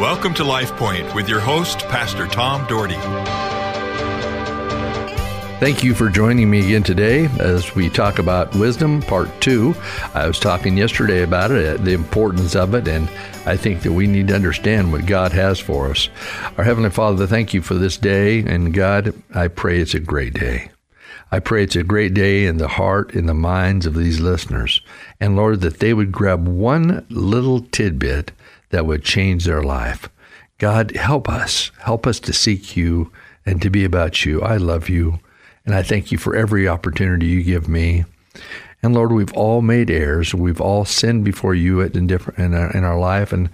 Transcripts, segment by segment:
Welcome to Life Point with your host, Pastor Tom Dougherty. Thank you for joining me again today as we talk about wisdom, part two. I was talking yesterday about it, the importance of it, and I think that we need to understand what God has for us. Our Heavenly Father, thank you for this day, and God, I pray it's a great day. I pray it's a great day in the heart, in the minds of these listeners. And Lord, that they would grab one little tidbit that would change their life. God, help us. Help us to seek you and to be about you. I love you. And I thank you for every opportunity you give me. And Lord, we've all made errors. We've all sinned before you in, different, in, our, in our life. And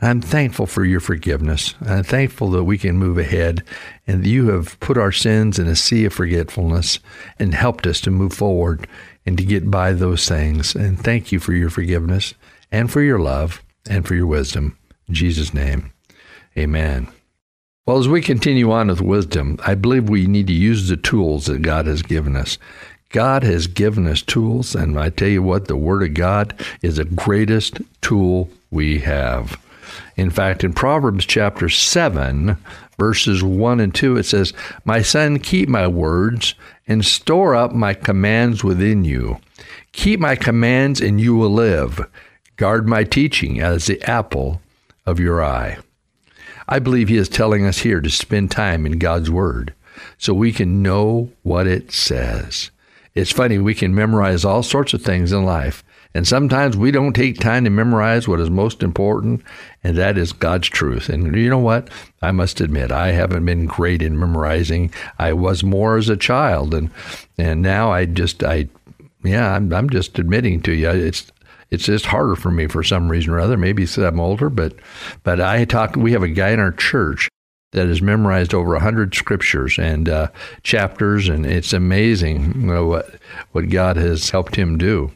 I'm thankful for your forgiveness. I'm thankful that we can move ahead and you have put our sins in a sea of forgetfulness and helped us to move forward and to get by those things. And thank you for your forgiveness and for your love and for your wisdom. In Jesus' name, amen. Well, as we continue on with wisdom, I believe we need to use the tools that God has given us. God has given us tools, and I tell you what, the Word of God is the greatest tool we have. In fact, in Proverbs chapter 7, verses 1 and 2, it says, My son, keep my words and store up my commands within you. Keep my commands, and you will live. Guard my teaching as the apple of your eye. I believe he is telling us here to spend time in God's Word so we can know what it says. It's funny, we can memorize all sorts of things in life, and sometimes we don't take time to memorize what is most important, and that is God's truth. And you know what? I must admit, I haven't been great in memorizing. I was more as a child, and and now I just I yeah, I'm, I'm just admitting to you, it's it's just harder for me for some reason or other. Maybe because I'm older, but but I talk. We have a guy in our church that has memorized over a hundred scriptures and uh, chapters, and it's amazing you know, what what God has helped him do.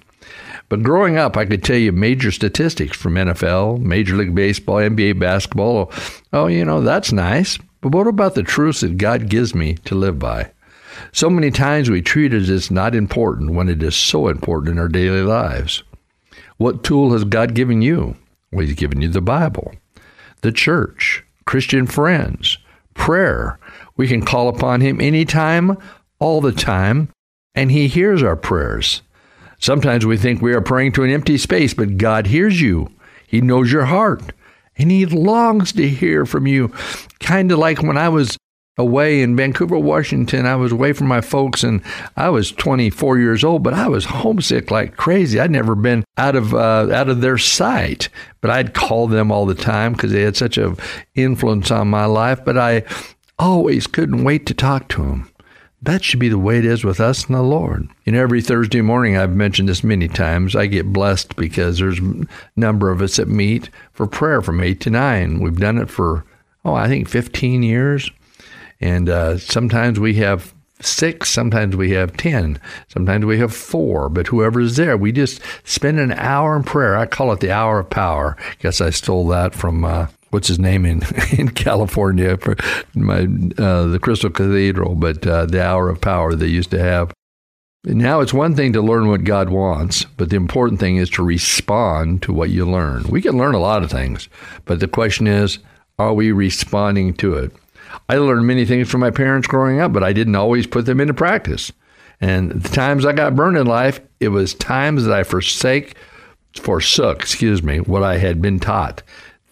But growing up, I could tell you major statistics from NFL, Major League Baseball, NBA basketball. Oh, you know, that's nice. But what about the truths that God gives me to live by? So many times we treat it as not important when it is so important in our daily lives. What tool has God given you? Well, He's given you the Bible, the church, Christian friends, prayer. We can call upon Him anytime, all the time, and He hears our prayers. Sometimes we think we are praying to an empty space, but God hears you. He knows your heart, and He longs to hear from you. Kind of like when I was away in Vancouver, Washington. I was away from my folks and I was 24 years old, but I was homesick like crazy. I'd never been out of uh, out of their sight, but I'd call them all the time because they had such a influence on my life, but I always couldn't wait to talk to them. That should be the way it is with us and the Lord. Know, every Thursday morning, I've mentioned this many times, I get blessed because there's a number of us that meet for prayer from 8 to 9. We've done it for, oh, I think 15 years. And uh, sometimes we have six, sometimes we have 10, sometimes we have four, but whoever's there, we just spend an hour in prayer. I call it the hour of power. Guess I stole that from. Uh, what's his name in in California for my uh, the Crystal Cathedral, but uh, the hour of power they used to have. Now it's one thing to learn what God wants, but the important thing is to respond to what you learn. We can learn a lot of things, but the question is, are we responding to it? I learned many things from my parents growing up, but I didn't always put them into practice. And the times I got burned in life, it was times that I forsake, forsook, excuse me, what I had been taught,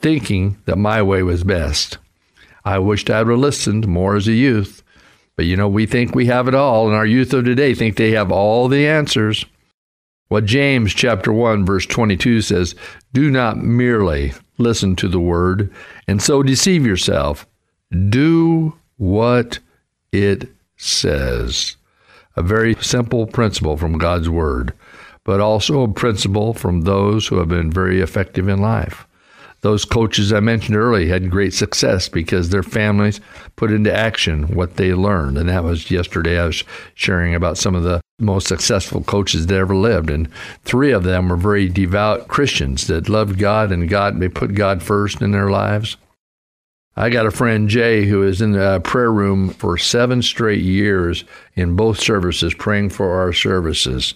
thinking that my way was best. I wished I would have listened more as a youth. But you know, we think we have it all, and our youth of today think they have all the answers. What James chapter 1 verse 22 says, "Do not merely listen to the word and so deceive yourself. Do what it says. A very simple principle from God's Word, but also a principle from those who have been very effective in life. Those coaches I mentioned earlier had great success because their families put into action what they learned. And that was yesterday I was sharing about some of the most successful coaches that ever lived. And three of them were very devout Christians that loved God and God, they put God first in their lives. I got a friend, Jay, who is in the uh, prayer room for seven straight years in both services, praying for our services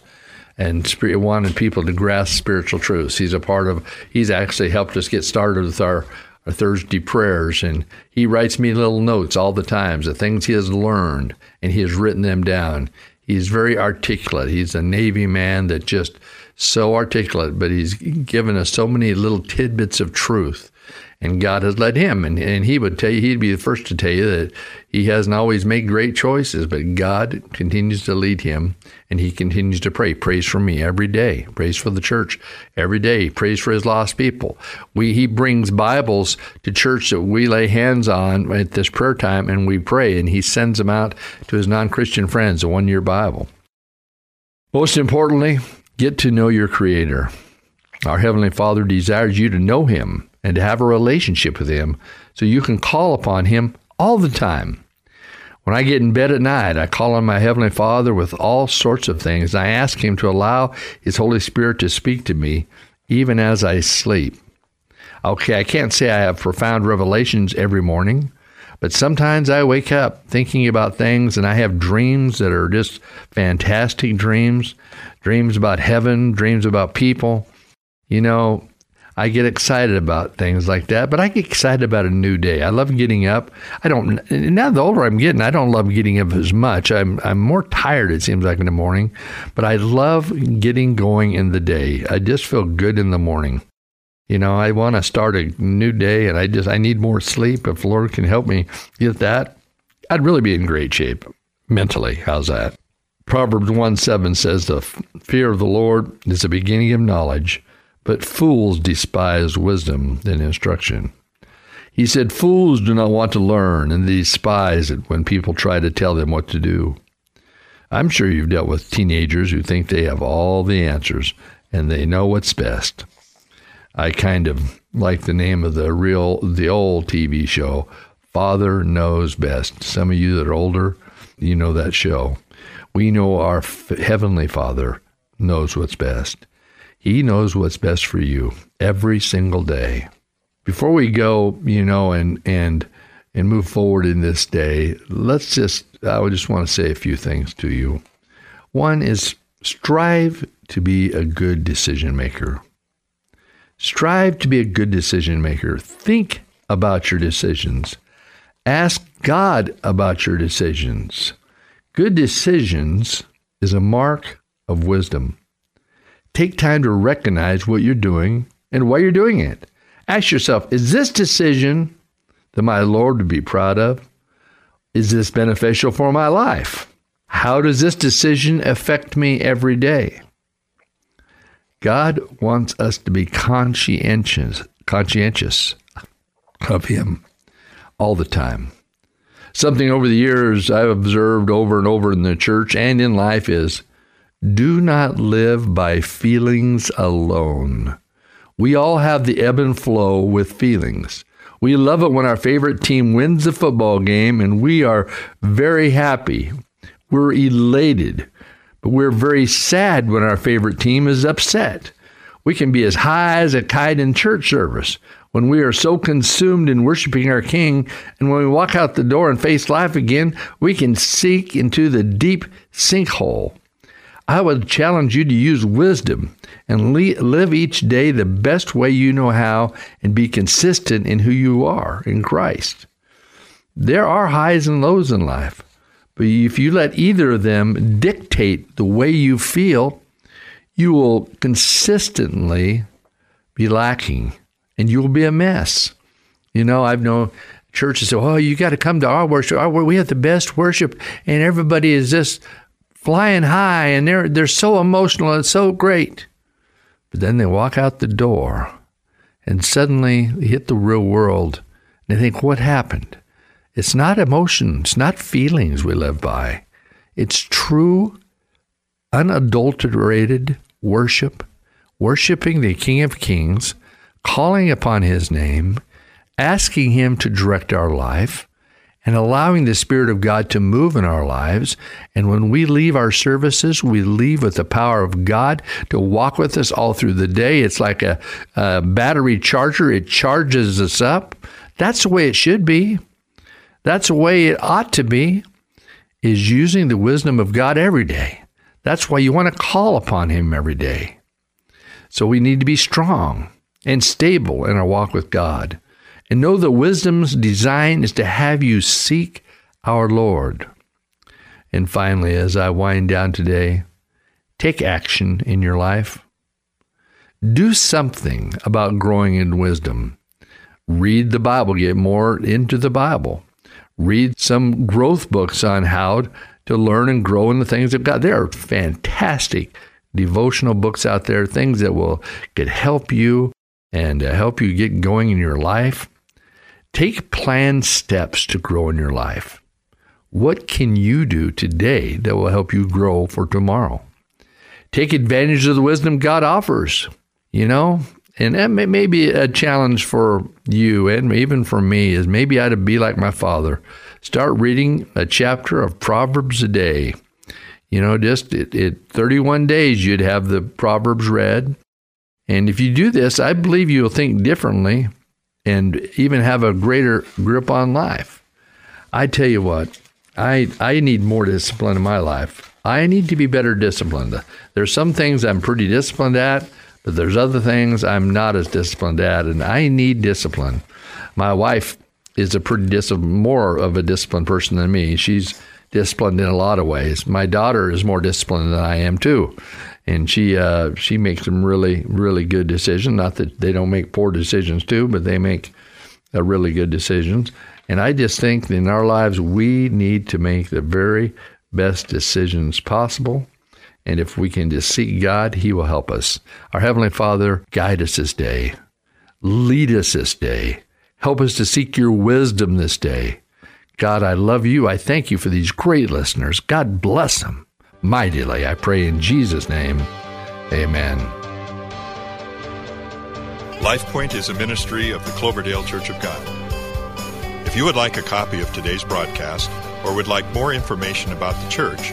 and wanting people to grasp spiritual truths. He's a part of, he's actually helped us get started with our, our Thursday prayers, and he writes me little notes all the times, the things he has learned, and he has written them down. He's very articulate. He's a Navy man that just so articulate, but he's given us so many little tidbits of truth and God has led him. And, and he would tell you, he'd be the first to tell you that he hasn't always made great choices, but God continues to lead him and he continues to pray. Prays for me every day, prays for the church every day, prays for his lost people. We, he brings Bibles to church that we lay hands on at this prayer time and we pray, and he sends them out to his non Christian friends, a one year Bible. Most importantly, get to know your Creator. Our Heavenly Father desires you to know Him and to have a relationship with Him so you can call upon Him all the time. When I get in bed at night, I call on my Heavenly Father with all sorts of things. I ask Him to allow His Holy Spirit to speak to me even as I sleep. Okay, I can't say I have profound revelations every morning, but sometimes I wake up thinking about things and I have dreams that are just fantastic dreams dreams about heaven, dreams about people. You know, I get excited about things like that, but I get excited about a new day. I love getting up. I don't now the older I'm getting, I don't love getting up as much. I'm I'm more tired it seems like in the morning, but I love getting going in the day. I just feel good in the morning. You know, I want to start a new day and I just I need more sleep. If Lord can help me get that, I'd really be in great shape mentally. How's that? Proverbs 1 7 says, The fear of the Lord is the beginning of knowledge but fools despise wisdom and instruction. He said, Fools do not want to learn and they despise it when people try to tell them what to do. I'm sure you've dealt with teenagers who think they have all the answers and they know what's best. I kind of like the name of the real the old TV show, Father Knows Best. Some of you that are older, you know that show. We know our heavenly Father knows what's best. He knows what's best for you every single day. Before we go, you know, and and and move forward in this day, let's just I would just want to say a few things to you. One is strive to be a good decision maker. Strive to be a good decision maker. Think about your decisions. Ask God about your decisions. Good decisions is a mark of wisdom. Take time to recognize what you're doing and why you're doing it. Ask yourself is this decision that my Lord would be proud of? Is this beneficial for my life? How does this decision affect me every day? God wants us to be conscientious, conscientious of Him all the time. Something over the years I've observed over and over in the church and in life is do not live by feelings alone. We all have the ebb and flow with feelings. We love it when our favorite team wins the football game and we are very happy. We're elated. We're very sad when our favorite team is upset. We can be as high as a kite in church service when we are so consumed in worshiping our King, and when we walk out the door and face life again, we can sink into the deep sinkhole. I would challenge you to use wisdom and le- live each day the best way you know how and be consistent in who you are in Christ. There are highs and lows in life, but if you let either of them dictate the way you feel, you will consistently be lacking and you will be a mess. You know, I've known churches say, "Oh, you got to come to our worship. Our, we have the best worship, and everybody is just flying high and they're they're so emotional and so great. But then they walk out the door and suddenly they hit the real world and they think, what happened? It's not emotions, it's not feelings we live by. It's true, unadulterated worship, worshiping the King of Kings, calling upon his name, asking him to direct our life, and allowing the Spirit of God to move in our lives. And when we leave our services, we leave with the power of God to walk with us all through the day. It's like a, a battery charger, it charges us up. That's the way it should be. That's the way it ought to be, is using the wisdom of God every day. That's why you want to call upon Him every day. So we need to be strong and stable in our walk with God. And know that wisdom's design is to have you seek our Lord. And finally, as I wind down today, take action in your life. Do something about growing in wisdom. Read the Bible, get more into the Bible. Read some growth books on how to learn and grow in the things of God. There are fantastic devotional books out there, things that will could help you and uh, help you get going in your life. Take planned steps to grow in your life. What can you do today that will help you grow for tomorrow? Take advantage of the wisdom God offers, you know? And that may, may be a challenge for you and even for me is maybe I'd be like my father. Start reading a chapter of Proverbs a day. You know, just it, it 31 days you'd have the Proverbs read. And if you do this, I believe you'll think differently and even have a greater grip on life. I tell you what, I I need more discipline in my life. I need to be better disciplined. There's some things I'm pretty disciplined at, but there's other things I'm not as disciplined at, and I need discipline. My wife is a pretty disciplined, more of a disciplined person than me. She's disciplined in a lot of ways. My daughter is more disciplined than I am too, and she uh, she makes some really really good decisions. Not that they don't make poor decisions too, but they make uh, really good decisions. And I just think in our lives we need to make the very best decisions possible. And if we can just seek God, He will help us. Our Heavenly Father, guide us this day. Lead us this day. Help us to seek your wisdom this day. God, I love you. I thank you for these great listeners. God bless them mightily. I pray in Jesus' name. Amen. LifePoint is a ministry of the Cloverdale Church of God. If you would like a copy of today's broadcast or would like more information about the church,